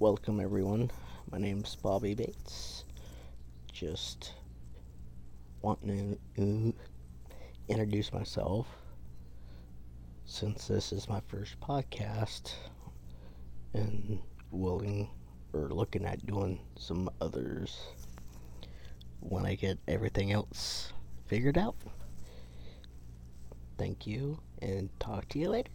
welcome everyone. My name's Bobby Bates. Just wanting to introduce myself since this is my first podcast and willing or looking at doing some others when I get everything else figured out. Thank you and talk to you later.